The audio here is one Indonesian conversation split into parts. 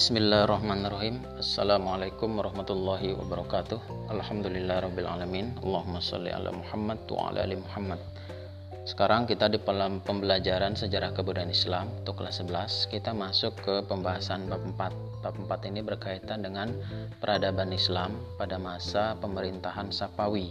Bismillahirrahmanirrahim. Assalamualaikum warahmatullahi wabarakatuh. Alhamdulillah Rabbil Alamin. Allahumma salli ala Muhammad wa ala ali Muhammad. Sekarang kita di dalam pembelajaran sejarah kebudayaan Islam Untuk kelas 11 Kita masuk ke pembahasan bab 4 Bab 4 ini berkaitan dengan peradaban Islam pada masa pemerintahan Sapawi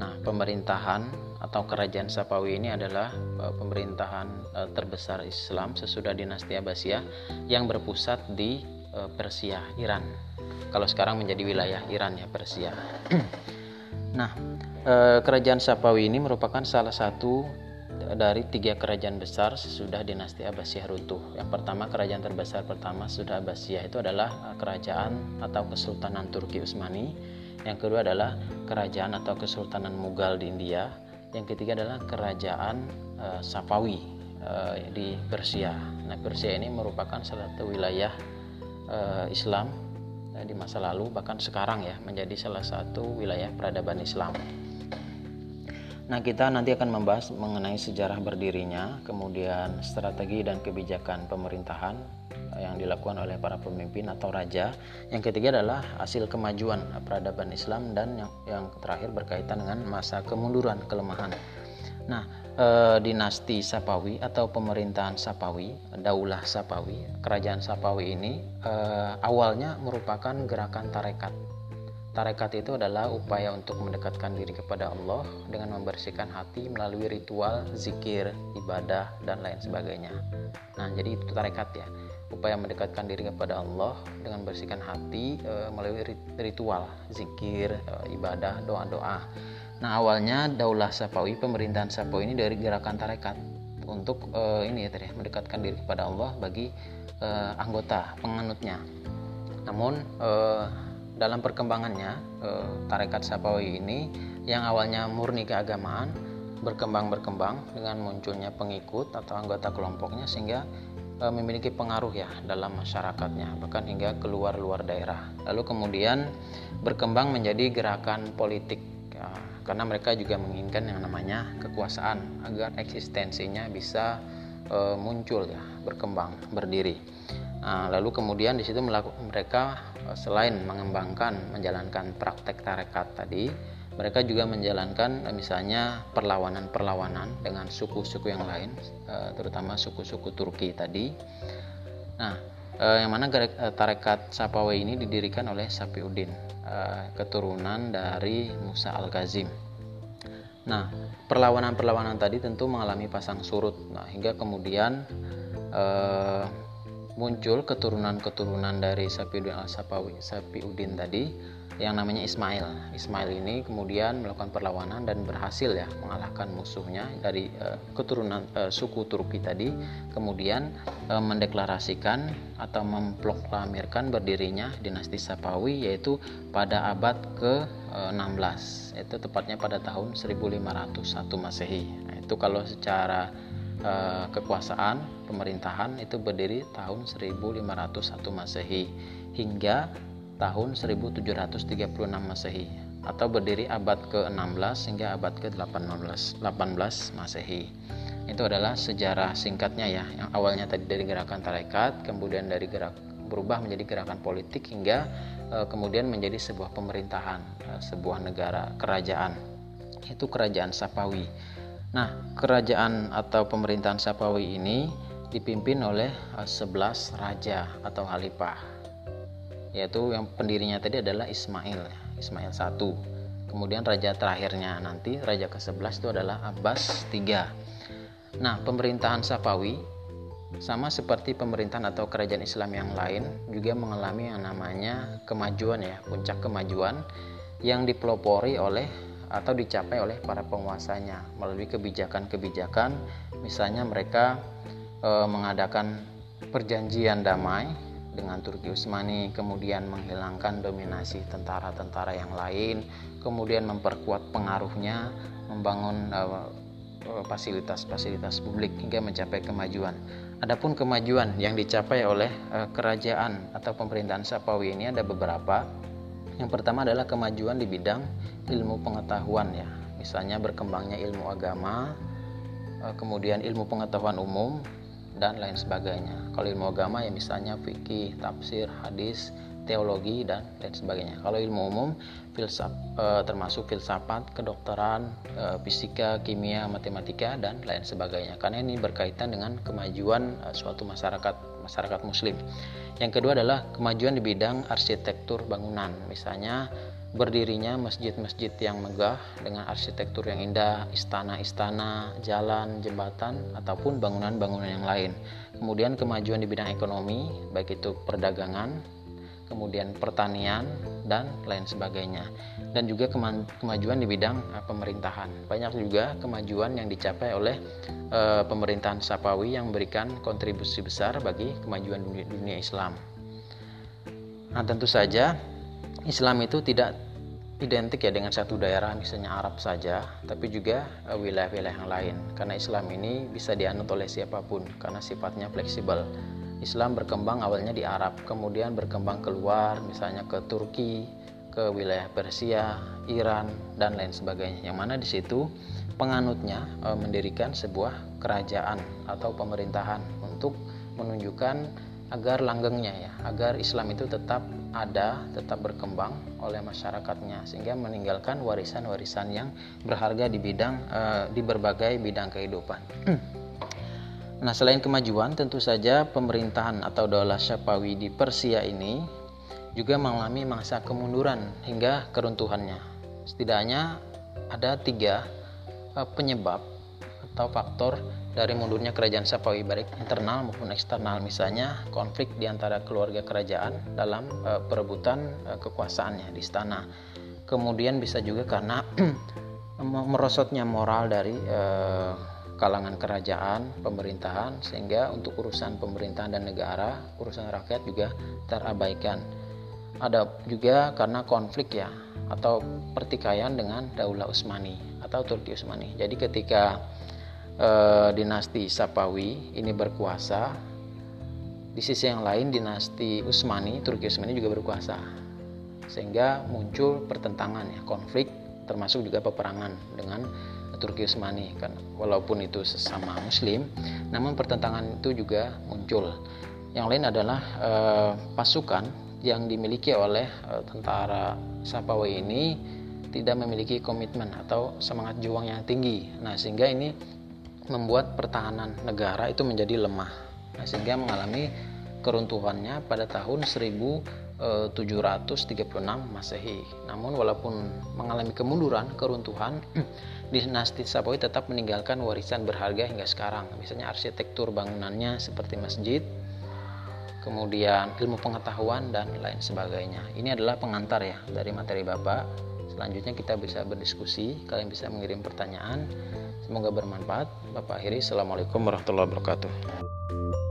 Nah, pemerintahan atau kerajaan Sapawi ini adalah uh, pemerintahan uh, terbesar Islam sesudah dinasti Abbasiyah yang berpusat di uh, Persia, Iran. Kalau sekarang menjadi wilayah Iran ya Persia. nah, kerajaan Sapawi ini merupakan salah satu dari tiga kerajaan besar sesudah dinasti Abbasiyah runtuh. Yang pertama kerajaan terbesar pertama sesudah Abbasiyah itu adalah kerajaan atau Kesultanan Turki Utsmani yang kedua adalah kerajaan atau kesultanan Mughal di India, yang ketiga adalah kerajaan uh, Safawi uh, di Persia. Nah, Persia ini merupakan salah satu wilayah uh, Islam uh, di masa lalu bahkan sekarang ya menjadi salah satu wilayah peradaban Islam. Nah, kita nanti akan membahas mengenai sejarah berdirinya, kemudian strategi dan kebijakan pemerintahan, yang dilakukan oleh para pemimpin atau raja. Yang ketiga adalah hasil kemajuan peradaban Islam dan yang, yang terakhir berkaitan dengan masa kemunduran, kelemahan. Nah, e, dinasti Sapawi atau pemerintahan Sapawi, Daulah Sapawi, kerajaan Sapawi ini e, awalnya merupakan gerakan tarekat. Tarekat itu adalah upaya untuk mendekatkan diri kepada Allah dengan membersihkan hati melalui ritual, zikir, ibadah, dan lain sebagainya. Nah, jadi itu tarekat ya upaya mendekatkan diri kepada Allah dengan bersihkan hati e, melalui ritual, zikir, e, ibadah, doa-doa. Nah, awalnya Daulah Sapawi, pemerintahan Sapawi ini dari gerakan tarekat untuk e, ini ya tadi mendekatkan diri kepada Allah bagi e, anggota penganutnya. Namun e, dalam perkembangannya e, tarekat Sapawi ini yang awalnya murni keagamaan berkembang-berkembang dengan munculnya pengikut atau anggota kelompoknya sehingga E, memiliki pengaruh ya dalam masyarakatnya bahkan hingga keluar luar daerah. Lalu kemudian berkembang menjadi gerakan politik ya, karena mereka juga menginginkan yang namanya kekuasaan agar eksistensinya bisa e, muncul ya berkembang berdiri. Nah, lalu kemudian di situ mereka selain mengembangkan menjalankan praktek tarekat tadi mereka juga menjalankan eh, misalnya perlawanan-perlawanan dengan suku-suku yang lain, eh, terutama suku-suku Turki tadi. Nah, eh, yang mana tarekat Sapawi ini didirikan oleh Sapiuddin, keturunan dari Musa al-Kazim. Nah, perlawanan-perlawanan tadi tentu mengalami pasang surut, nah, hingga kemudian muncul keturunan-keturunan dari Sapiuddin al-Sapawi, Sapiuddin tadi yang namanya Ismail. Ismail ini kemudian melakukan perlawanan dan berhasil ya mengalahkan musuhnya dari uh, keturunan uh, suku Turki tadi. Kemudian uh, mendeklarasikan atau memproklamirkan berdirinya dinasti Sapawi yaitu pada abad ke-16. Itu tepatnya pada tahun 1501 Masehi. Nah, itu kalau secara uh, kekuasaan pemerintahan itu berdiri tahun 1501 Masehi hingga tahun 1736 Masehi atau berdiri abad ke-16 hingga abad ke-18 18 Masehi. Itu adalah sejarah singkatnya ya, yang awalnya tadi dari gerakan tarekat, kemudian dari gerak berubah menjadi gerakan politik hingga e, kemudian menjadi sebuah pemerintahan, e, sebuah negara, kerajaan. Itu kerajaan Sapawi. Nah, kerajaan atau pemerintahan Sapawi ini dipimpin oleh e, 11 raja atau halifah yaitu yang pendirinya tadi adalah Ismail Ismail I kemudian raja terakhirnya nanti raja ke-11 itu adalah Abbas III nah pemerintahan Safawi sama seperti pemerintahan atau kerajaan Islam yang lain juga mengalami yang namanya kemajuan ya puncak kemajuan yang dipelopori oleh atau dicapai oleh para penguasanya melalui kebijakan-kebijakan misalnya mereka e, mengadakan perjanjian damai dengan Turki Utsmani, kemudian menghilangkan dominasi tentara-tentara yang lain, kemudian memperkuat pengaruhnya, membangun eh, fasilitas-fasilitas publik hingga mencapai kemajuan. Adapun kemajuan yang dicapai oleh uh, kerajaan atau pemerintahan Sapawi ini ada beberapa. Yang pertama adalah kemajuan di bidang ilmu pengetahuan ya. Misalnya berkembangnya ilmu agama, uh, kemudian ilmu pengetahuan umum, dan lain sebagainya. Kalau ilmu agama ya misalnya fikih, tafsir, hadis, teologi dan lain sebagainya. Kalau ilmu umum filsaf e, termasuk filsafat, kedokteran, e, fisika, kimia, matematika dan lain sebagainya. Karena ini berkaitan dengan kemajuan e, suatu masyarakat masyarakat muslim. Yang kedua adalah kemajuan di bidang arsitektur bangunan. Misalnya berdirinya masjid-masjid yang megah dengan arsitektur yang indah, istana-istana, jalan, jembatan, ataupun bangunan-bangunan yang lain. Kemudian kemajuan di bidang ekonomi, baik itu perdagangan, kemudian pertanian, dan lain sebagainya. Dan juga kemajuan di bidang eh, pemerintahan. Banyak juga kemajuan yang dicapai oleh uh, pemerintahan Sapawi yang memberikan kontribusi besar bagi kemajuan dunia, dunia Islam. Nah, tentu saja Islam itu tidak identik ya dengan satu daerah misalnya Arab saja tapi juga eh, wilayah-wilayah yang lain karena Islam ini bisa dianut oleh siapa pun karena sifatnya fleksibel Islam berkembang awalnya di Arab kemudian berkembang keluar misalnya ke Turki ke wilayah Persia Iran dan lain sebagainya yang mana di situ penganutnya e, mendirikan sebuah kerajaan atau pemerintahan untuk menunjukkan agar langgengnya ya, agar Islam itu tetap ada, tetap berkembang oleh masyarakatnya sehingga meninggalkan warisan-warisan yang berharga di bidang uh, di berbagai bidang kehidupan. nah, selain kemajuan, tentu saja pemerintahan atau daulah Syapawi di Persia ini juga mengalami masa kemunduran hingga keruntuhannya. Setidaknya ada tiga uh, penyebab atau faktor dari mundurnya kerajaan Sapawi baik internal maupun eksternal misalnya konflik di antara keluarga kerajaan dalam e, perebutan e, kekuasaannya di istana kemudian bisa juga karena merosotnya moral dari kalangan kerajaan pemerintahan sehingga untuk urusan pemerintahan dan negara urusan rakyat juga terabaikan. Ada juga karena konflik ya atau pertikaian dengan Daulah Utsmani atau Turki Utsmani. Jadi ketika e, dinasti Sapawi ini berkuasa di sisi yang lain dinasti Utsmani Turki Utsmani juga berkuasa. Sehingga muncul pertentangan ya konflik termasuk juga peperangan dengan Turki Utsmani kan. Walaupun itu sesama Muslim namun pertentangan itu juga muncul. Yang lain adalah e, pasukan yang dimiliki oleh e, tentara Sapawi ini tidak memiliki komitmen atau semangat juang yang tinggi. Nah, sehingga ini membuat pertahanan negara itu menjadi lemah. Nah, sehingga mengalami keruntuhannya pada tahun 1736 Masehi. Namun walaupun mengalami kemunduran, keruntuhan, dinasti Sapawi tetap meninggalkan warisan berharga hingga sekarang. Misalnya arsitektur bangunannya seperti masjid, kemudian ilmu pengetahuan dan lain sebagainya. Ini adalah pengantar ya dari materi Bapak. Selanjutnya kita bisa berdiskusi, kalian bisa mengirim pertanyaan. Semoga bermanfaat. Bapak akhiri. Assalamualaikum warahmatullahi wabarakatuh.